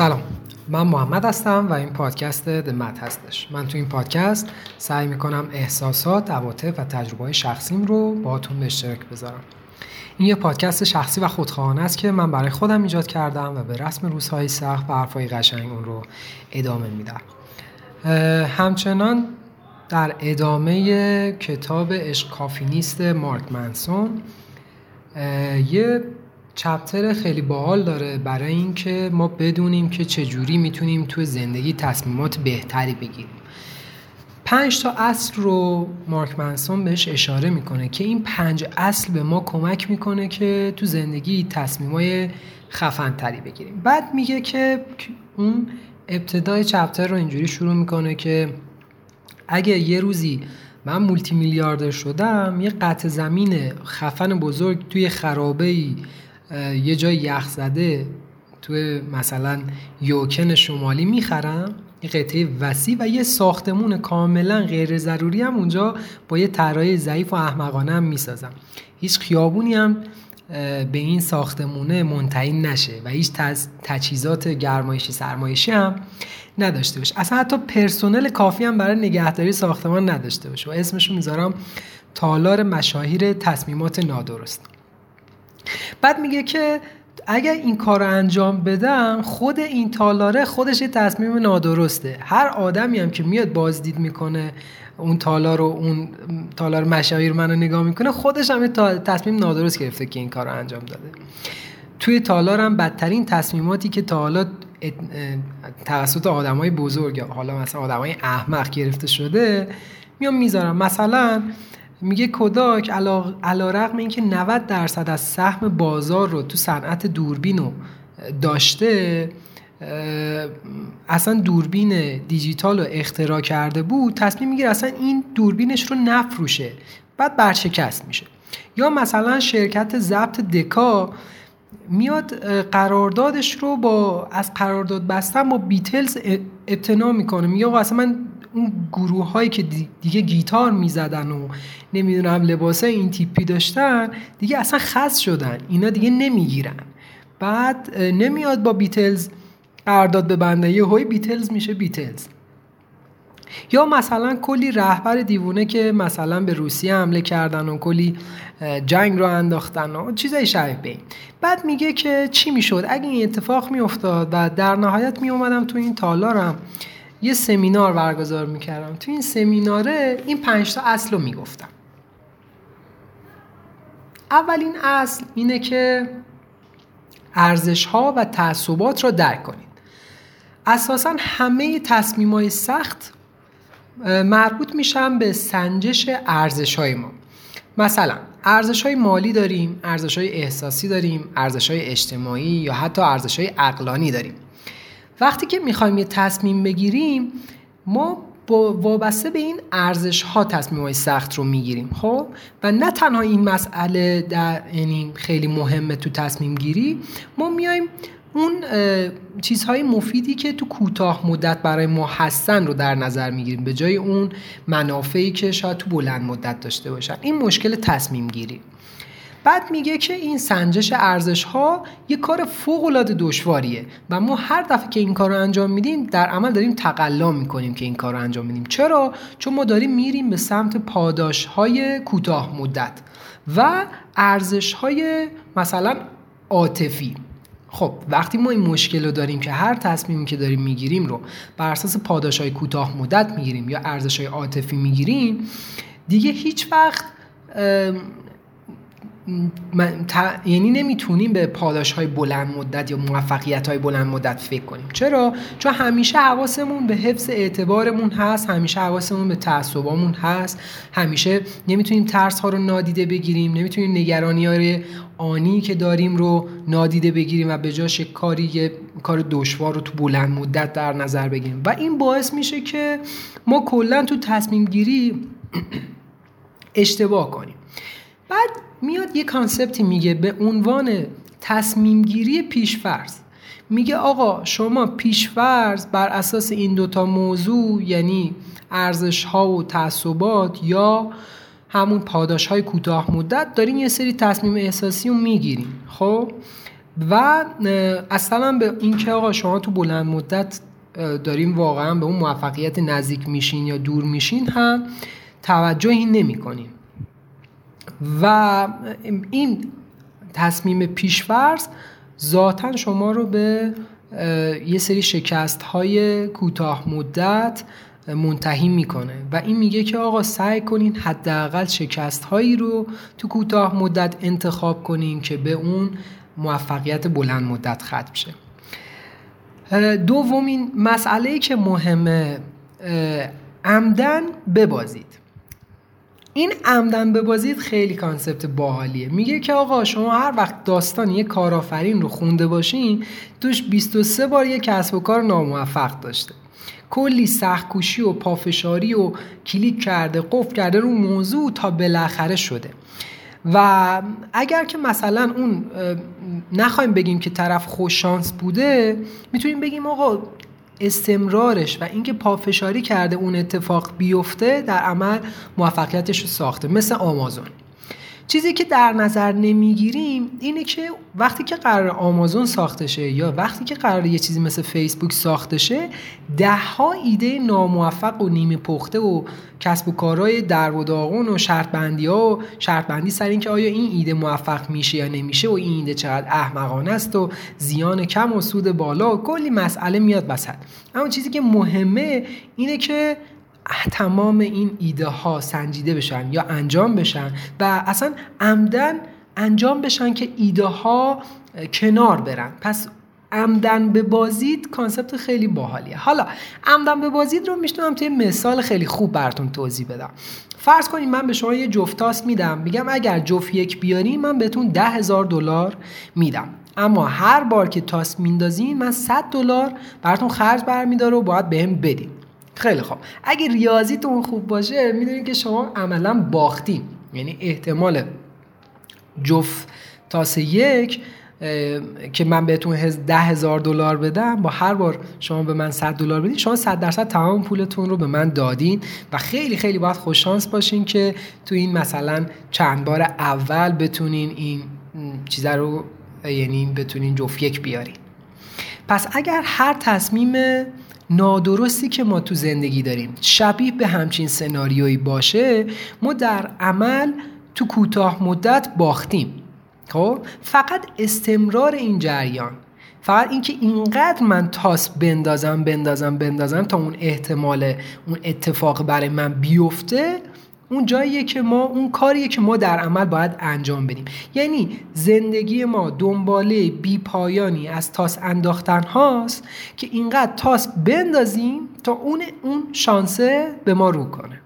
سلام. من محمد هستم و این پادکست دمت هستش. من تو این پادکست سعی می‌کنم احساسات، عواطف و تجربه شخصیم رو باهاتون به اشتراک بذارم. این یه پادکست شخصی و خودخواهانه است که من برای خودم ایجاد کردم و به رسم روزهای سخت و حرفهای قشنگ اون رو ادامه میدم. همچنان در ادامه کتاب عشق کافی نیست مارک منسون یه چپتر خیلی باحال داره برای اینکه ما بدونیم که چجوری می‌تونیم تو زندگی تصمیمات بهتری بگیریم. پنج تا اصل رو مارک منسون بهش اشاره می‌کنه که این پنج اصل به ما کمک می‌کنه که تو زندگی تصمیمای خفن تری بگیریم. بعد میگه که اون ابتدای چپتر رو اینجوری شروع می‌کنه که اگه یه روزی من مولتی میلیاردر شدم یه قطع زمین خفن بزرگ توی خرابه ای یه جای یخ زده توی مثلا یوکن شمالی می‌خرم یه قطعه وسیع و یه ساختمون کاملا غیر ضروری هم اونجا با یه طراحی ضعیف و احمقانه هم می‌سازم. هیچ خیابونی هم به این ساختمونه منتهی نشه و هیچ تجهیزات گرمایشی سرمایشی هم نداشته باشه. اصلا حتی پرسنل کافی هم برای نگهداری ساختمان نداشته باشه. و اسمشو می‌ذارم تالار مشاهیر تصمیمات نادرست. بعد میگه که اگر این کار رو انجام بدم خود این تالاره خودش یه تصمیم نادرسته. هر آدمی هم که میاد بازدید می‌کنه اون تالار رو اون تالار مشاهیر منو نگاه می‌کنه خودش هم تصمیم نادرست گرفته که این کار رو انجام داده. توی تالار هم بدترین تصمیماتی که تا حالا توسط آدمای بزرگ حالا مثلا آدمای احمق گرفته شده میام می‌ذارم مثلا میگه کوداک علا رقم اینکه 90 درصد از سهم بازار رو تو صنعت دوربین داشته اصلا دوربین دیجیتال رو اختراع کرده بود تصمیم می‌گیره اصلا این دوربینش رو نفروشه بعد برشکست میشه. یا مثلا شرکت ضبط دکا میاد قراردادش رو با از قرارداد بستن با بیتلز ابتنا می‌کنه میگه اصلا من اون گروه هایی که دیگه گیتار می‌زدن و نمی‌دونم لباسه این تیپی داشتن دیگه اصلا خاص شدن. اینا دیگه نمی‌گیرن. بعد نمیاد با بیتلز قرارداد ببنده یه های بیتلز میشه بیتلز. یا مثلا کلی رهبر دیوونه که مثلا به روسیه حمله کردن و کلی جنگ رو انداختن و چیزای شبیه به بعد میگه که چی می‌شد؟ اگه این اتفاق میافتاد و در نهایت میومدم تو این تالارم یه سمینار برگزار می‌کردم. تو این سمیناره این پنج تا اصل رو می‌گفتم. اولین اصل اینه که ارزش ها و تعصبات را درک کنید. اساسا همه تصمیم های سخت مربوط میشن به سنجش ارزش های ما. مثلا ارزش های مالی داریم ارزش های احساسی داریم ارزش های اجتماعی یا حتی ارزش های اقلانی داریم. وقتی که می‌خوایم یه تصمیم بگیریم ما با وابسته به این ارزش ها تصمیم های سخت رو می‌گیریم خب؟ و نه تنها این مسئله در یعنی خیلی مهمه تو تصمیم گیری ما میایم اون چیزهای مفیدی که تو کوتاه مدت برای ما هستن رو در نظر می‌گیریم به جای اون منافعی که شاید تو بلند مدت داشته باشن. این مشکل تصمیم گیری. بعد میگه که این سنجش ارزش ها یه کار فوق العاده دشواریه و ما هر دفعه که این کار انجام میدیم در عمل داریم تقلا می‌کنیم که این کار انجام میدیم چرا؟ چون ما داریم میریم به سمت پاداش های کوتاه مدت و ارزش های مثلا عاطفی. خب وقتی ما این مشکل رو داریم که هر تصمیمی که داریم می‌گیریم رو بر اساس پاداش های کوتاه مدت می‌گیریم یا ارزش های عاطفی می‌گیریم دیگه هیچ وقت یعنی نمی‌تونیم به پاداش های بلند مدت یا موفقیت های بلند مدت فکر کنیم. چرا؟ چون همیشه حواسمون به حفظ اعتبارمون هست همیشه حواسمون به تعصبامون هست همیشه نمی‌تونیم ترس ها رو نادیده بگیریم نمی‌تونیم نگرانی های آنی که داریم رو نادیده بگیریم و به جاش کاری کار دشوار رو تو بلند مدت در نظر بگیریم. و این باعث میشه که ما کلا تو تصمیم گیری اشتباه کنیم. بعد میاد یه کانسپتی میگه به عنوان تصمیم گیری پیشفرض. میگه آقا شما پیشفرض بر اساس این دوتا موضوع یعنی ارزش ها و تعصبات یا همون پاداش های کوتاه مدت دارین یه سری تصمیم احساسی رو می‌گیرین خب؟ و اصلا به اینکه آقا شما تو بلند مدت داریم واقعا به اون موفقیت نزدیک میشین یا دور میشین هم توجهی نمی کنیم و این تصمیم پیشورز ذاتا شما رو به یه سری شکست های کوتاه مدت منتهی می‌کنه. و این میگه که آقا سعی کنین حداقل شکست هایی رو تو کوتاه مدت انتخاب کنین که به اون موفقیت بلند مدت ختم شه. دومین مسئله که مهمه عمدن ببازید. این عمدن ببازید خیلی کانسپت باحالیه. میگه که آقا شما هر وقت داستان یه کارآفرین رو خونده باشین توش 23 بار یه کسب و کار ناموفق داشته. کلی سختکوشی و پافشاری و کلیک کرده قفل کرده رو موضوع تا بالاخره شده. و اگر که مثلا اون نخوایم بگیم که طرف خوش شانس بوده می‌تونیم بگیم آقا استمرارش و اینکه پافشاری کرده اون اتفاق بیفته در عمل موفقیتش رو ساخته مثل آمازون. چیزی که در نظر نمی‌گیریم اینه که وقتی که قرار آمازون ساخته شه یا وقتی که قرار یه چیزی مثل فیسبوک ساخته شه ده ها ایده ناموفق و نیمه پخته و کسب و کارهای در و داغون و شرط بندی ها و شرط بندی سر اینکه آیا این ایده موفق میشه یا نمیشه و این ایده چقدر احمقانه است و زیان کم و سود بالا و کلی مسئله میاد وسط. اما چیزی که مهمه اینه که تمام این ایده ها سنجیده بشن یا انجام بشن و اصلا عمدن انجام بشن که ایده ها کنار برن. پس عمدن به بازید کانسپت خیلی باحالیه. حالا عمدن به بازید رو میشتونم توی مثال خیلی خوب براتون توضیح بدم. فرض کنید من به شما یه جفت تاس میدم. میگم اگر جفت یک بیاری من بهتون ده هزار دلار میدم. اما هر بار که تاس میندازین من 100 دلار براتون خرج برمیداره و باید بهم بدین. خیلی خوب. اگه ریاضیتون خوب باشه می‌دونید که شما عملا باختین. یعنی احتمال جفت تاس یک که من بهتون ده هزار دلار بدم با هر بار شما به من 100 دلار بدین شما 100 درصد تمام پولتون رو به من دادین و خیلی خیلی باید خوششانس باشین که تو این مثلا چند بار اول بتونین این چیزا رو یعنی بتونین جفت یک بیارین. پس اگر هر تصمیم نادرستی که ما تو زندگی داریم. شبیه به همچین سناریویی باشه ما در عمل تو کوتاه مدت باختیم. خب؟ فقط استمرار این جریان. فقط اینکه اینقدر من تاس بندازم بندازم بندازم تا اون احتمال اون اتفاق برای من بیفته اون جاییه که ما اون کاریه که ما در عمل باید انجام بدیم. یعنی زندگی ما دنباله بی پایانی از تاس انداختن هاست که اینقدر تاس بندازیم تا اون اون شانسه به ما رو کنه.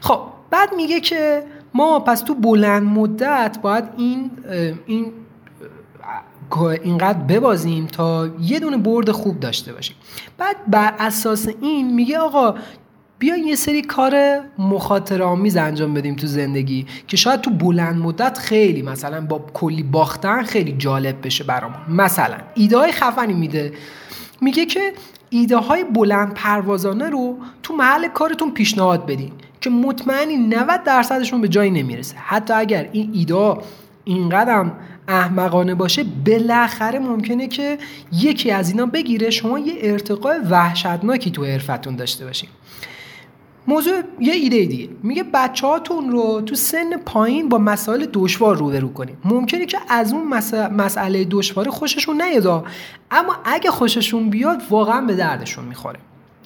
خب بعد میگه که ما پس تو بلند مدت باید این این اینقدر ببازیم تا یه دونه برد خوب داشته باشیم. بعد بر اساس این میگه آقا بیاین یه سری کار مخاطره آمیز انجام بدیم تو زندگی که شاید تو بلند مدت خیلی مثلا با کلی باختن خیلی جالب بشه برامون. مثلا ایده های خفنی میده. میگه که ایده های بلند پروازانه رو تو محل کارتون پیشنهاد بدین که مطمئنی 90 درصدشون به جایی نمی‌رسه. حتی اگر این ایده اینقدر احمقانه باشه بالاخره ممکنه که یکی از اینا بگیره. شما یه ارتقای وحشتناکی تو حرفتون داشته باشین. موضوع یه ایده دیگه. میگه بچه هاتون رو تو سن پایین با مسائل دشوار روبرو کنیم ممکنه که از اون مسئله دشوار خوششون نیاد. اما اگه خوششون بیاد واقعا به دردشون می‌خوره.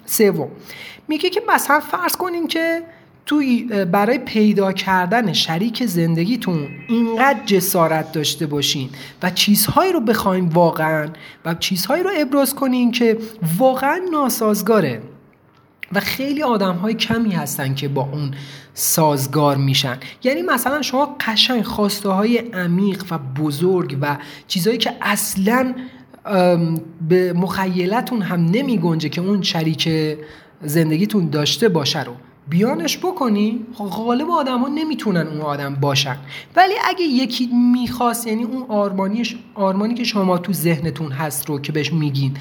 سوم میگه که مثلا فرض کنیم که تو برای پیدا کردن شریک زندگیتون اینقدر جسارت داشته باشین و چیزهایی رو بخواین واقعا و چیزهایی رو ابراز کنین که واقعا ناسازگاره. و خیلی آدم های کمی هستن که با اون سازگار میشن. یعنی مثلا شما قشنگ خواسته های عمیق و بزرگ و چیزهایی که اصلا به مخیلتون هم نمی گنجه که اون شریک زندگیتون داشته باشه رو بیانش بکنی خب غالب آدم ها نمی‌تونن اون آدم باشن. ولی اگه یکی می‌خواست یعنی اون آرمانیش آرمانی که شما تو ذهنتون هست رو که بهش میگین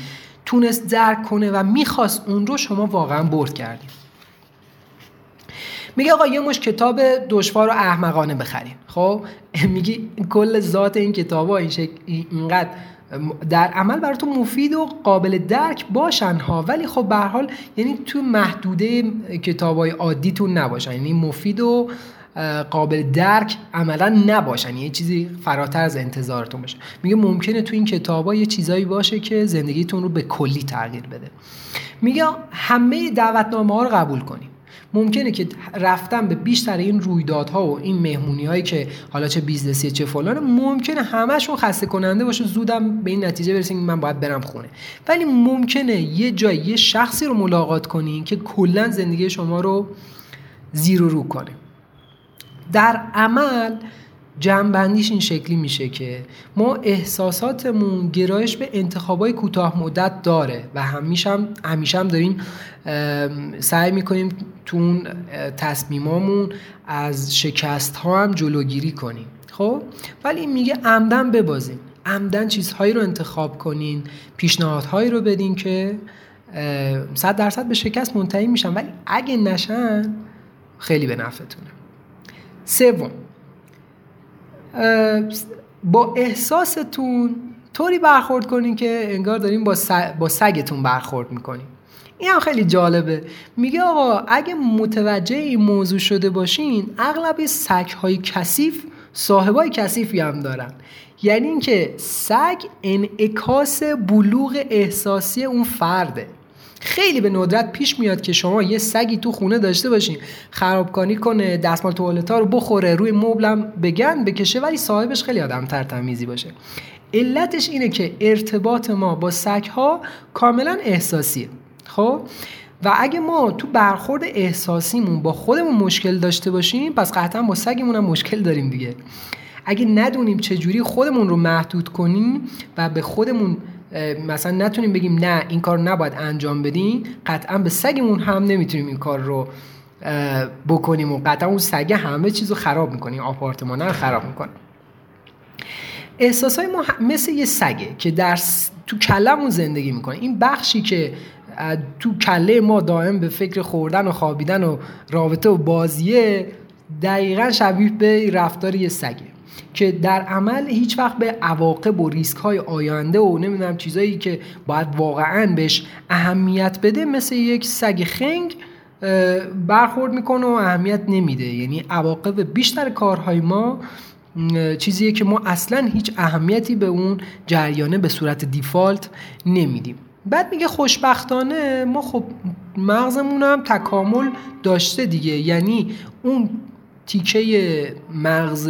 تونست درک کنه و می‌خواست اون رو شما واقعا برد کردیم میگه آقا یه مش کتاب دشوار و احمقانه بخرین. خب؟ میگی کل ذات این کتاب ها این شکل اینقدر در عمل براتون مفید و قابل درک باشن ها. ولی خب به حال یعنی تو محدوده کتابای عادیتون نباشن. یعنی مفید و قابل درک عملا نباشن. یه چیزی فراتر از انتظارتون باشه. میگه ممکنه تو این کتابا یه چیزایی باشه که زندگیتون رو به کلی تغییر بده. میگه همه دعوتنامه ها رو قبول کنیم ممکنه که رفتن به بیشتر این رویدادها و این مهمونی هایی که حالا چه business ی چه فلان ممکنه همشون خسته کننده باشه. زودم به این نتیجه برسیم من باید برم خونه. ولی ممکنه یه جای یه شخصی رو ملاقات کنین که کلا زندگی شما رو زیر و رو کنه. در عمل جمعبندیش این شکلی میشه که ما احساساتمون گرایش به انتخابای کوتاه مدت داره و همیشه هم, همیشه هم داریم سعی می‌کنیم تو اون تصمیمامون از شکست ها هم جلوگیری کنیم. خب؟ ولی میگه عمدن ببازین. عمدن چیزهایی رو انتخاب کنین پیشنهادهایی رو بدین که صد درصد به شکست منتهی میشن. ولی اگه نشن خیلی به نفعتونه. سوم. با احساستون طوری برخورد کنین که انگار داریم با, با سگتون برخورد می‌کنین. این هم خیلی جالبه. میگه آقا اگه متوجه این موضوع شده باشین اغلب سگ های کثیف صاحبای کثیفی هم دارن. یعنی اینکه سگ انعکاس بلوغ احساسی اون فرده. خیلی به ندرت پیش میاد که شما یه سگی تو خونه داشته باشین. خرابکاری کنه دستمال توالت ها رو بخوره روی مبلم بگن بکشه ولی صاحبش خیلی آدم ترتمیزی باشه. علتش اینه که ارتباط ما با سگ ها کاملا احساسیه. خب؟ و اگه ما تو برخورد احساسیمون با خودمون مشکل داشته باشیم پس قطعا با سگمون هم مشکل داریم دیگه. اگه ندونیم چجوری خودمون رو محدود کنیم و به خودمون مثلا نتونیم بگیم نه این کار نباید انجام بدیم قطعا به سگمون هم نمی‌تونیم این کار رو بکنیم و قطعا اون سگه همه چیز رو خراب می‌کنیم آپارتمان رو خراب می‌کنه احساس های ما مثل یه سگه که در تو کلمون زندگی می‌کنه. این بخشی که تو کله ما دائم به فکر خوردن و خوابیدن و رابطه و بازیه دقیقا شبیه به رفتار یه سگه. که در عمل هیچ وقت به عواقب و ریسک های آینده و نمی‌دونم چیزایی که باید واقعا بهش اهمیت بده مثل یک سگ خنگ برخورد می‌کنه و اهمیت نمیده. یعنی عواقب بیشتر کارهای ما چیزیه که ما اصلا هیچ اهمیتی به اون جریانه به صورت دیفالت نمیدیم. بعد میگه خوشبختانه ما خب مغزمون هم تکامل داشته دیگه. یعنی اون تیکه مغز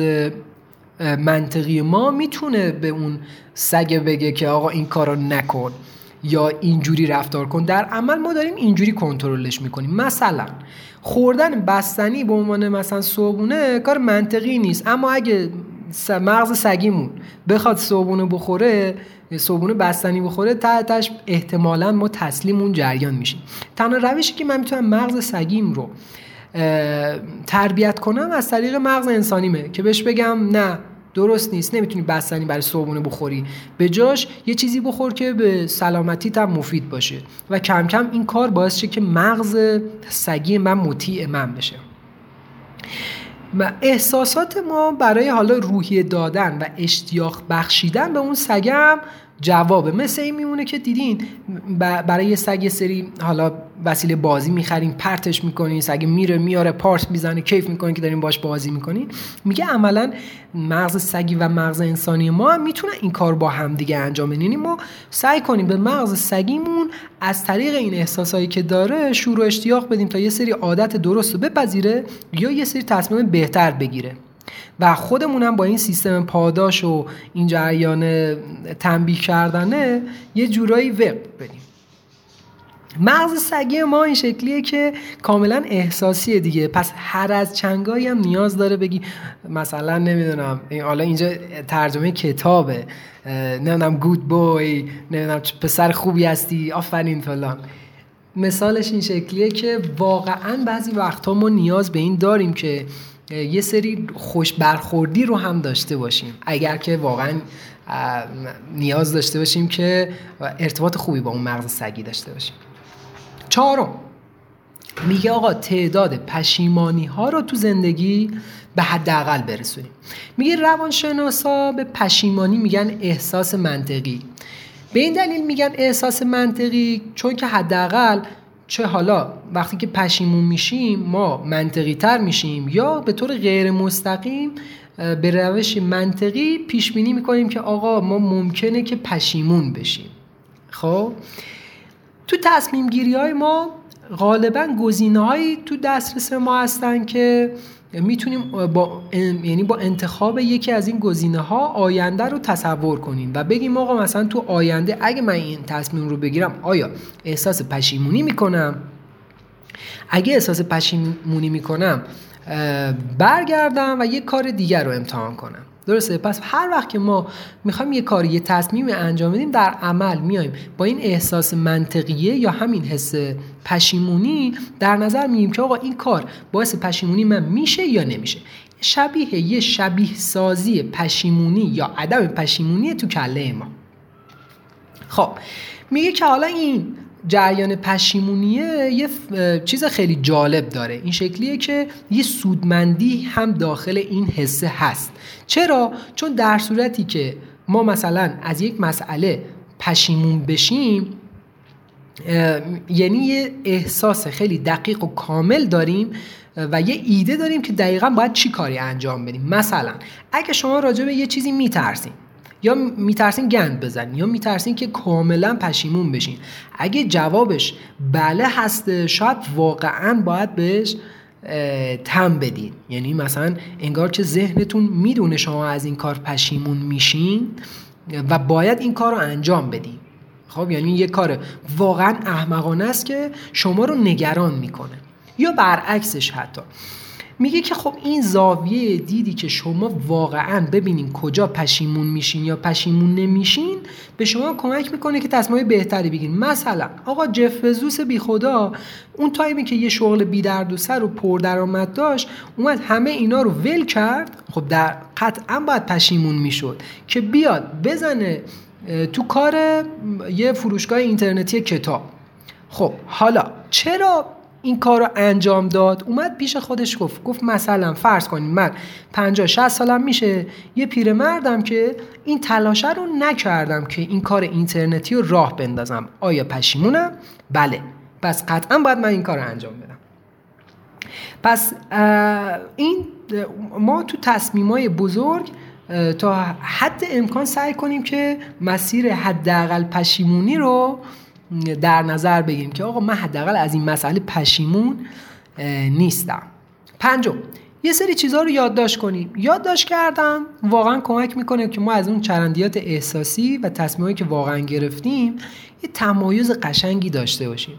منطقی ما می‌تونه به اون سگ بگه که آقا این کارو نکن یا اینجوری رفتار کن. در عمل ما داریم اینجوری کنترلش می‌کنیم. مثلا خوردن بستنی به عنوان مثلا صبونه کار منطقی نیست. اما اگه مغز سگیمون بخواد صبونه بخوره صبونه بستنی بخوره تحتش احتمالا ما تسلیم اون جریان میشیم. تنها روشی که من می‌تونم مغز سگیم رو تربیت کنم از طریق مغز انسانیمه که بهش بگم نه درست نیست نمی‌تونی بستنی برای صبحونه بخوری. به جاش یه چیزی بخور که به سلامتی هم مفید باشه. و کم کم این کار باعث شه که مغز سگی من مطیع من بشه. و احساسات ما برای حالا روحیه دادن و اشتیاق بخشیدن به اون سگم جوابه. مثل این میمونه که دیدین برای یه سگ سری حالا وسیله بازی می‌خرین پرتش می‌کنین سگ میره میاره پارس می‌زنه کیف می‌کنین که دارین باش بازی می‌کنین. میگه عملا مغز سگی و مغز انسانی ما می‌تونه این کار با هم دیگه انجام بدین یعنی ما سعی کنیم به مغز سگیمون از طریق این احساسایی که داره شور و اشتیاق بدیم تا یه سری عادت درست رو بپذیره یا یه سری تصمیم بهتر بگیره. و خودمونم با این سیستم پاداش و این جریان تنبیه کردنه یه جورایی وب بریم. مغز سگی ما این شکلیه که کاملا احساسیه دیگه. پس هر از چنگایی هم نیاز داره بگی. مثلا نمی‌دونم حالا اینجا ترجمه کتابه. نمی‌دونم گود بوی نمی‌دونم پسر خوبی هستی آفرین فلان. مثالش این شکلیه که واقعا بعضی وقتها ما نیاز به این داریم که یه سری خوش برخوردی رو هم داشته باشیم. اگر که واقعا نیاز داشته باشیم که ارتباط خوبی با اون مغز سگی داشته باشیم. چهارم میگه آقا تعداد پشیمانی ها رو تو زندگی به حداقل برسونیم. میگه روانشناسا به پشیمانی میگن احساس منطقی. به این دلیل میگن احساس منطقی چون که حداقل چه حالا وقتی که پشیمون میشیم ما منطقی تر میشیم یا به طور غیر مستقیم به روش منطقی پیش بینی می‌کنیم که آقا ما ممکنه که پشیمون بشیم. خب؟ تو تصمیم گیری های ما غالبا گزینه تو دسترس ما هستن که می‌تونیم با یعنی با انتخاب یکی از این گزینه ها آینده رو تصور کنیم و بگیم آقا مثلا تو آینده اگه من این تصمیم رو بگیرم آیا احساس پشیمونی می‌کنم؟ اگه احساس پشیمونی می‌کنم برگردم و یه کار دیگر رو امتحان کنم. درسته؟ پس هر وقت که ما می‌خوایم یه کاری یه تصمیم انجام بدیم در عمل میایم با این احساس منطقیه یا همین حس پشیمونی در نظر میگیم که آقا این کار باعث پشیمونی من میشه یا نمیشه؟ شبیه یه شبیه سازی پشیمونی یا عدم پشیمونی تو کله ما. خب میگه که حالا این جریان پشیمونیه یه چیز خیلی جالب داره. این شکلیه که یه سودمندی هم داخل این حسه هست. چرا؟ چون در صورتی که ما مثلا از یک مسئله پشیمون بشیم یعنی یه احساس خیلی دقیق و کامل داریم و یه ایده داریم که دقیقا باید چی کاری انجام بدیم. مثلا اگه شما راجع به یه چیزی میترسین یا میترسین گند بزنین یا میترسین که کاملا پشیمون بشین. اگه جوابش بله هسته شاید واقعا باید بهش تم بدین. یعنی مثلا انگار که ذهنتون می‌دونه شما از این کار پشیمون میشین و باید این کار رو انجام بدین. خب یعنی یه کار واقعا احمقانه است که شما رو نگران می‌کنه. یا برعکسش حتی. میگه که خب این زاویه دیدی که شما واقعا ببینین کجا پشیمون میشین یا پشیمون نمیشین به شما کمک می‌کنه که تصمیم بهتری بگیرین. مثلا آقا جف بزوس بی خدا اون تایمی که یه شغل بی درد و سر و پر درآمد داشت اومد همه اینا رو ول کرد. خب در قطعا باید پشیمون می‌شد که بیاد بزنه تو کار یه فروشگاه اینترنتی کتاب. خب حالا چرا این کار رو انجام داد. اومد پیش خودش گفت گفت مثلا فرض کنید من 50 60 سالم میشه. یه پیرمردم که این تلاشه رو نکردم که این کار اینترنتی رو راه بندازم. آیا پشیمونم؟ بله. پس قطعا باید من این کار رو انجام بدم. پس این ما تو تصمیمای بزرگ تا حد امکان سعی کنیم که مسیر حداقل پشیمونی رو در نظر بگیریم که آقا من حداقل از این مسئله پشیمون نیستم. پنجم یه سری چیزها رو یادداشت کنیم. یادداشت کردن واقعا کمک می‌کنه که ما از اون چرندیات احساسی و تصمیمایی که واقعا گرفتیم یه تمایز قشنگی داشته باشیم.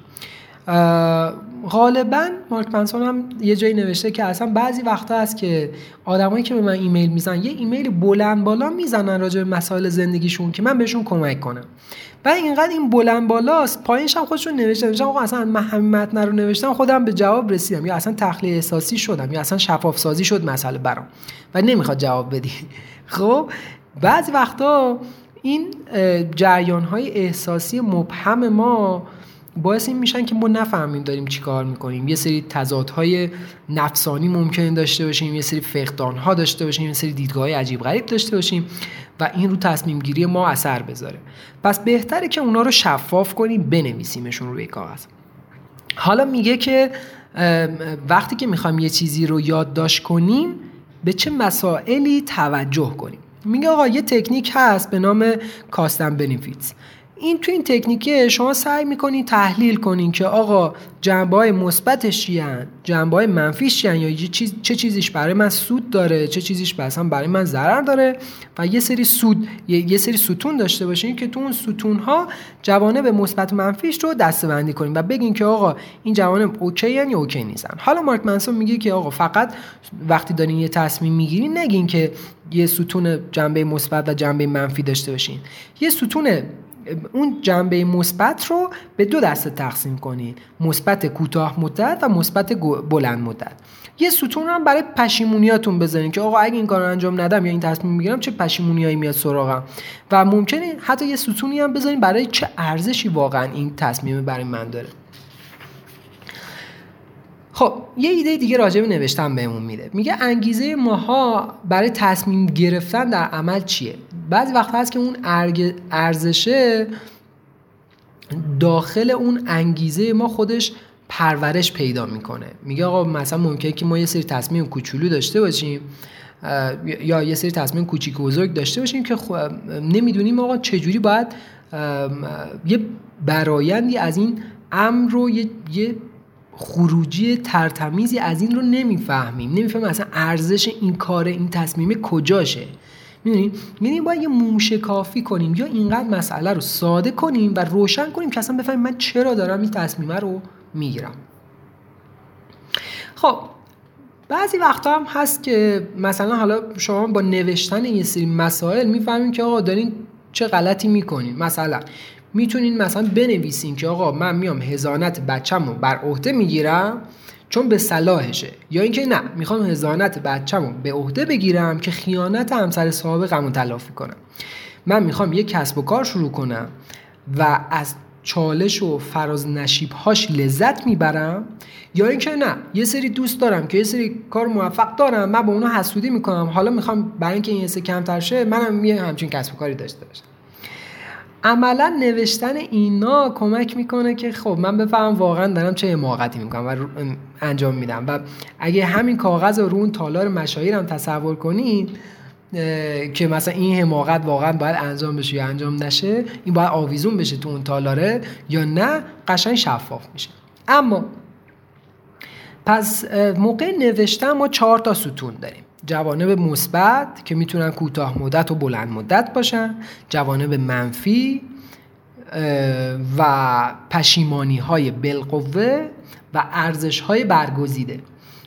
غالبا مارک پنسون هم یه جایی نوشته که اصلا بعضی وقتا هست که آدمایی که به من ایمیل می‌زنن یه ایمیل بلند بالا می‌زنن راجع به مسائل زندگیشون که من بهشون کمک کنم. و اینقدر این بلند بالاست پایینش هم خودشون نوشته نوشتم آقا اصلا من همین متن رو نوشتم خودم به جواب رسیدم. یا اصلا تخلیه احساسی شدم یا اصلا شفاف سازی شد مسئله برام. و نمی‌خواد جواب بدی. خب بعضی وقتا این جریان های احساسی مبهم ما باعث این میشن که ما نفهمیم داریم چی کار می‌کنیم. یه سری تضادهای نفسانی ممکن داشته باشیم یه سری فقدانها داشته باشیم یه سری دیدگاه عجیب غریب داشته باشیم و این رو تصمیم گیری ما اثر بذاره. پس بهتره که اونا رو شفاف کنیم بنویسیمشون روی کاغذ. حالا میگه که وقتی که می‌خوایم یه چیزی رو یادداشت کنیم به چه مسائلی توجه کنیم؟ میگه آقا یه تکنیک هست به نام کاستم بنیفیتس این تو این تکنیکه شما سعی می‌کنین تحلیل کنین که آقا جنبه های مثبتش چیان جنبه های منفیش چیان یا چه چیزیش برای من سود داره؟ چه چیزیش مثلا برای من ضرر داره؟ و یه سری سود یه, سری ستون داشته باشین که تو اون ستون ها جوانب مثبت منفیش رو دسته‌بندی کنین و بگین که آقا این جوانب okay یا okay نیستن. حالا مارک منسون میگه که آقا فقط وقتی دارین یه تصمیم می‌گیرین نگین که یه ستون جنبه مثبت و جنبه منفی داشته باشین. یه ستون اون جنبه مثبت رو به دو دسته تقسیم کنید. مثبت کوتاه مدت و مثبت بلند مدت. یه ستون هم برای پشیمونیاتون بزنید که آقا اگه این کار انجام ندم یا این تصمیم می‌گیرم چه پشیمونیایی میاد سراغم؟ و ممکنه حتی یه ستونی هم بزنید برای چه ارزشی واقعا این تصمیم برای من داره. خب یه ایده دیگه راجع به نوشتن بهمون میده. میگه انگیزه ماها برای تصمیم گرفتن در عمل چیه؟ بعضی وقت هست که اون ارزشه داخل اون انگیزه ما خودش پرورش پیدا می‌کنه. میگه آقا مثلا ممکنه که ما یه سری تصمیم کوچولو داشته باشیم یا یه سری تصمیم کوچیک و بزرگ داشته باشیم که نمی‌دونیم آقا چجوری باید یه برایندی از این امر رو یه, یه خروجی ترتمیزی از این رو نمی‌فهمیم. نمی‌فهمیم اصلا ارزش این کار این تصمیم کجاشه. می‌دونیم یعنی باید یه موشه کافی کنیم یا اینقدر مسئله رو ساده کنیم و روشن کنیم که اصلا بفهمیم من چرا دارم این تصمیمه رو می‌گیرم. خب بعضی وقتا هم هست که مثلا حالا شما با نوشتن یه سری مسائل می‌فهمیم که آقا دارین چه غلطی می‌کنین. مثلا می‌تونین مثلا بنویسین که آقا من میام هزانت بچم رو بر عهده می‌گیرم چون به صلاحشه. یا اینکه نه می‌خوام هزانت بچم رو به عهده بگیرم که خیانت همسر سابقمو تلافی کنم. من می‌خوام یه کسب و کار شروع کنم و از چالش و فراز نشیبهاش لذت می‌برم. یا اینکه نه یه سری دوست دارم که یه سری کار موفق دارم من با اونا حسودی می‌کنم. حالا می‌خوام برای اینکه این حسه کمتر شه منم یه همچین کسب و کاری داشته باشم. عملا نوشتن اینا کمک می‌کنه که خب من بفهمم واقعا دارم چه حماقتی می‌کنم و انجام میدم. و اگه همین کاغذ رو اون تالار مشاهیرم تصور کنید که مثلا این حماقت واقعا باید انجام بشه یا انجام نشه این باید آویزون بشه تو اون تالاره یا نه قشنگ شفاف میشه. اما پس موقع نوشتن ما چهار تا ستون داریم. جوانب مثبت که می‌تونن کوتاه مدت و بلند مدت باشن جوانب منفی و پشیمانی های بالقوه و ارزش های برگزیده.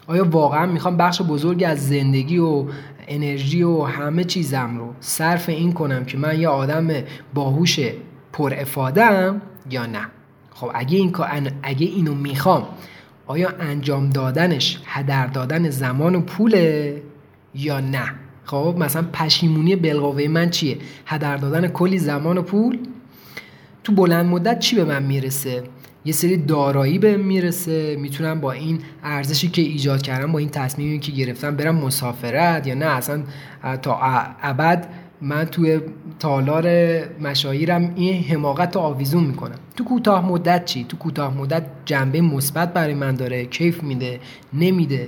آیا واقعا می‌خوام بخش بزرگی از زندگی و انرژی و همه چیزم رو صرف این کنم که من یه آدم باهوش پر افادم یا نه؟ خب اگه این اگه اینو می‌خوام آیا انجام دادنش هدر دادن زمان و پوله؟ یا نه. خب مثلا پشیمونی بالقوه من چیه؟ هدر دادن کلی زمان و پول؟ تو بلند مدت چی به من می‌رسه؟ یه سری دارایی به می‌رسه. می‌تونم با این ارزشی که ایجاد کردم با این تصمیمی که گرفتم برم مسافرت یا نه؟ اصلا تا ابد من توی تالار مشاهیرم این حماقت رو آویزون می‌کنم. تو کوتاه مدت چی؟ تو کوتاه مدت جنبه مثبت برای من داره کیف میده نمیده.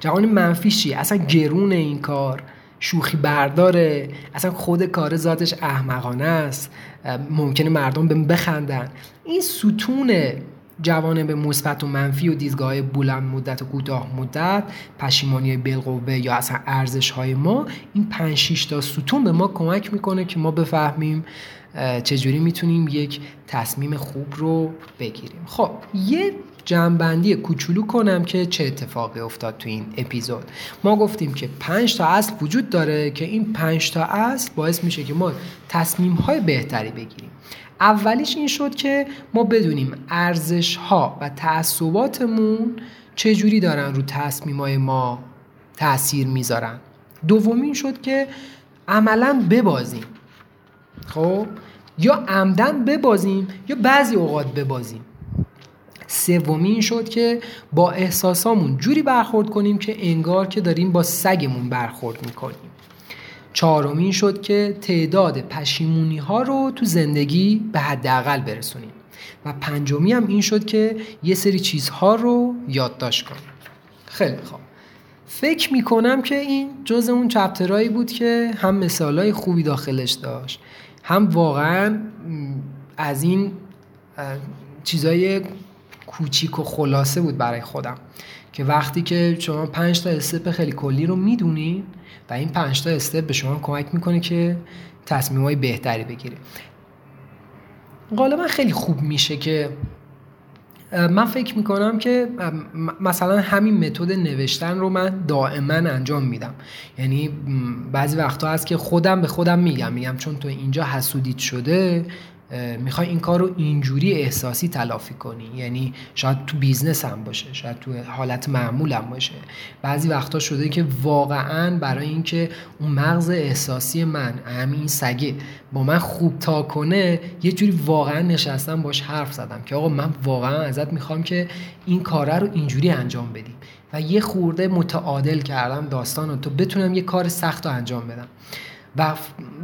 جوان منفی چی؟ اصلا گرون این کار شوخی برداره اصلا خود کار ذاتش احمقانه است ممکنه مردم به بخندن. این ستون جوانب مثبت و منفی و دیدگاه بلند مدت و کوتاه مدت پشیمانی بالقوه یا اصلا ارزش های ما این 5 6 تا ستون به ما کمک می‌کنه که ما بفهمیم چجوری می‌تونیم یک تصمیم خوب رو بگیریم. خب یه جمعبندی کوچولو کنم که چه اتفاقی افتاد تو این اپیزود. ما گفتیم که 5 تا اصل وجود داره که این 5 تا اصل باعث میشه که ما تصمیم های بهتری بگیریم. اولیش این شد که ما بدونیم ارزش ها و تعصباتمون چجوری دارن رو تصمیم های ما تاثیر می‌ذارن. دومین شد که عملا ببازیم. خب؟ یا عمدن ببازیم یا بعضی اوقات ببازیم. سومین شد که با احساسامون جوری برخورد کنیم که انگار که داریم با سگمون برخورد می‌کنیم. چهارمین شد که تعداد پشیمونی ها رو تو زندگی به حداقل برسونیم. و پنجمی هم این شد که یه سری چیزها رو یادداشت کنیم. خیلی خوب. فکر می‌کنم که این جز اون چپترهایی بود که هم مثالای خوبی داخلش داشت هم واقعا از این چیزای کوچیک و خلاصه بود برای خودم. که وقتی که شما پنج تا استپ خیلی کلی رو می‌دونین و این پنج تا step به شما کمک می‌کنه که تصمیم های بهتری بگیرید غالبا خیلی خوب میشه که من فکر می‌کنم که مثلا همین متد نوشتن رو من دائما انجام میدم. یعنی بعضی وقتا هست که خودم به خودم میگم. میگم چون تو اینجا حسودیت شده می‌خوای این کار رو اینجوری احساسی تلافی کنی. یعنی شاید تو business هم باشه شاید تو حالت معمول هم باشه. بعضی وقتا شده که واقعا برای اینکه اون مغز احساسی من همین سگه با من خوب تا کنه یه جوری واقعا نشستم باش حرف زدم که آقا من واقعا ازت می‌خوام که این کاره رو اینجوری انجام بدیم و یه خورده متعادل کردم داستان رو تو بتونم یه کار سخت رو انجام بدم. و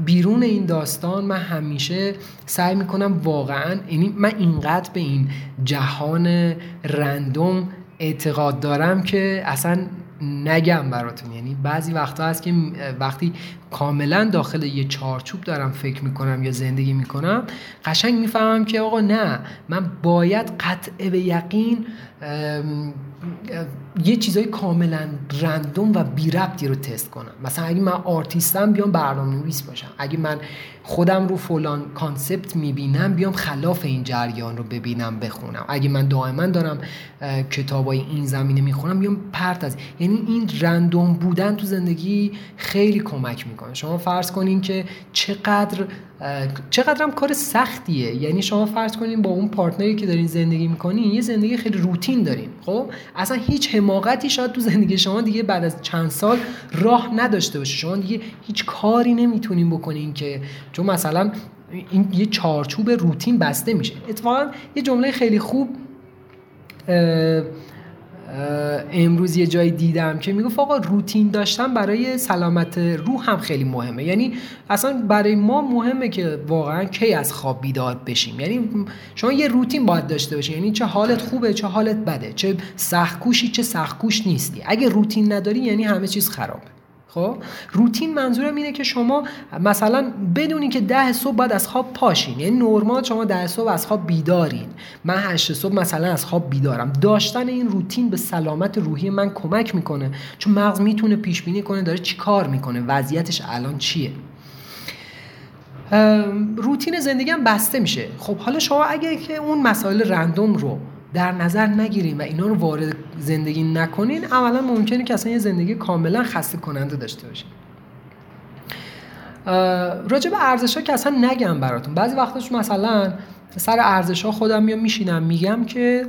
بیرون این داستان من همیشه سعی می‌کنم واقعا یعنی من اینقدر به این جهان رندوم اعتقاد دارم که اصلا نگم براتون. یعنی بعضی وقتا هست که وقتی کاملا داخل یه چارچوب دارم فکر می‌کنم یا زندگی می‌کنم قشنگ می‌فهمم که آقا نه من باید قطع به یقین یه چیزای کاملا رندوم و بی ربطی رو تست کنم. مثلا اگه من آرتیستم بیام برنامه نویس باشم. اگه من خودم رو فلان concept می‌بینم بیام خلاف این جریان رو ببینم بخونم. اگه من دائما دارم کتابای این زمینه می‌خونم بیام پرت از. یعنی این random بودن تو زندگی خیلی کمک می‌کنه. شما فرض کنین که چقدر چقدر هم کار سختیه. یعنی شما فرض کنین با اون partner ی که دارین زندگی می‌کنین یه زندگی خیلی روتین دارین خب؟ اصلا هیچ حماقتی شاید تو زندگی شما دیگه بعد از چند سال راه نداشته باشه. شما دیگه هیچ کاری نمی‌تونین بکنین که چون مثلا این یه چارچوب روتین بسته میشه. اتفاقا یه جمله خیلی خوب امروز یه جایی دیدم که می‌گفت آقا روتین داشتن برای سلامت روح هم خیلی مهمه. یعنی اصلا برای ما مهمه که واقعا کی از خواب بیدار بشیم. یعنی شما یه روتین باید داشته باشی. یعنی چه حالت خوبه چه حالت بده. چه سختکوشی چه سختکوش نیستی. اگه روتین نداری یعنی همه چیز خرابه. خب؟ روتین منظورم اینه که شما مثلا بدونین که ده صبح باید از خواب پاشین. یعنی نرمال شما ده صبح از خواب بیدارین. من هشت صبح مثلا از خواب بیدارم. داشتن این روتین به سلامت روحی من کمک می‌کنه. چون مغز می‌تونه پیش بینی کنه داره چی کار می‌کنه. وضعیتش الان چیه؟ روتین زندگی هم بسته میشه. خب حالا شما اگه که اون مسائل رندوم رو در نظر نگیریم و اینا رو وارد زندگی نکنین اولا ممکنه که اصلا یه زندگی کاملا خسته کننده داشته باشین. راجع به ارزش ها که اصلا نگم براتون. بعضی وقتاش مثلا سر ارزش ها خودم میام میشینم میگم که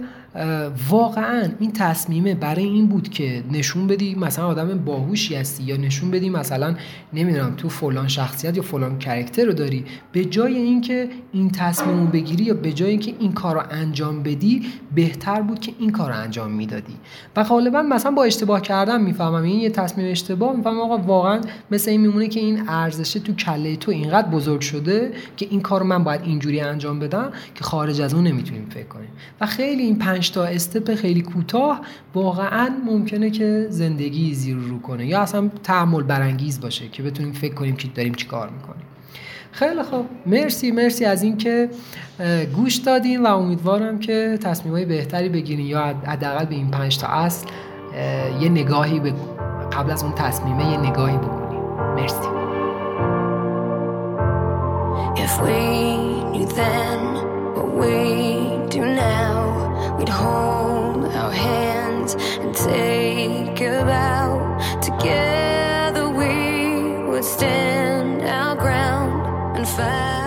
واقعا این تصمیمه برای این بود که نشون بدی مثلا آدم باهوشی هستی یا نشون بدی مثلا نمی‌دونم تو فلان شخصیت یا فلان کرکتر رو داری. به جای اینکه این تصمیم رو بگیری یا به جای اینکه این کار رو انجام بدی بهتر بود که این کار رو انجام می‌دادی. و غالبا مثلا با اشتباه کردن می‌فهمم. این یه تصمیم اشتباه می‌فهمم. آقا واقعا مثل این میمونه که این ارزش تو کله تو اینقدر بزرگ شده که این کار من باید اینجوری انجام بدم که خارج از اون نمی‌تونیم فکر کنیم. و خیلی این پنج تا استپ خیلی کوتاه واقعا ممکنه که زندگی زیر رو کنه یا اصلا تعمل برانگیز باشه که بتونیم فکر کنیم که داریم چی کار می‌کنیم. خیلی خوب. مرسی مرسی از اینکه گوش دادین و امیدوارم که تصمیمای بهتری بگیرین یا حداقل به این پنج تا اصل یه نگاهی به قبل از اون تصمیمه یه نگاهی بکنیم مرسی. If we knew then what we now, we'd hold our hands and take a bow. Together we would stand our ground and fight.